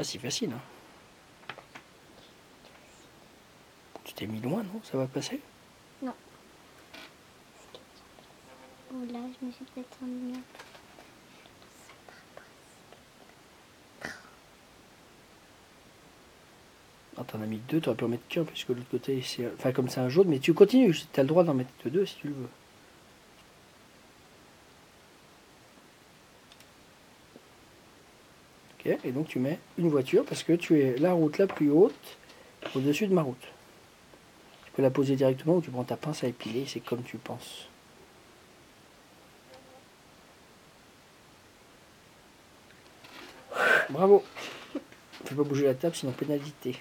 Pas si facile. Hein. Tu t'es mis loin, non? Ça va passer? Oh là, je me suis peut-être ennuyée. Ah, t'en as mis deux, t'aurais pu en mettre qu'un, puisque l'autre côté, c'est. Enfin, comme c'est un jaune, mais tu continues, t'as le droit d'en mettre deux si tu le veux. Et donc tu mets une voiture parce que tu es la route la plus haute au-dessus de ma route. Tu peux la poser directement ou tu prends ta pince à épiler, c'est comme tu penses. Bravo. Fais pas bouger la table sinon pénalité.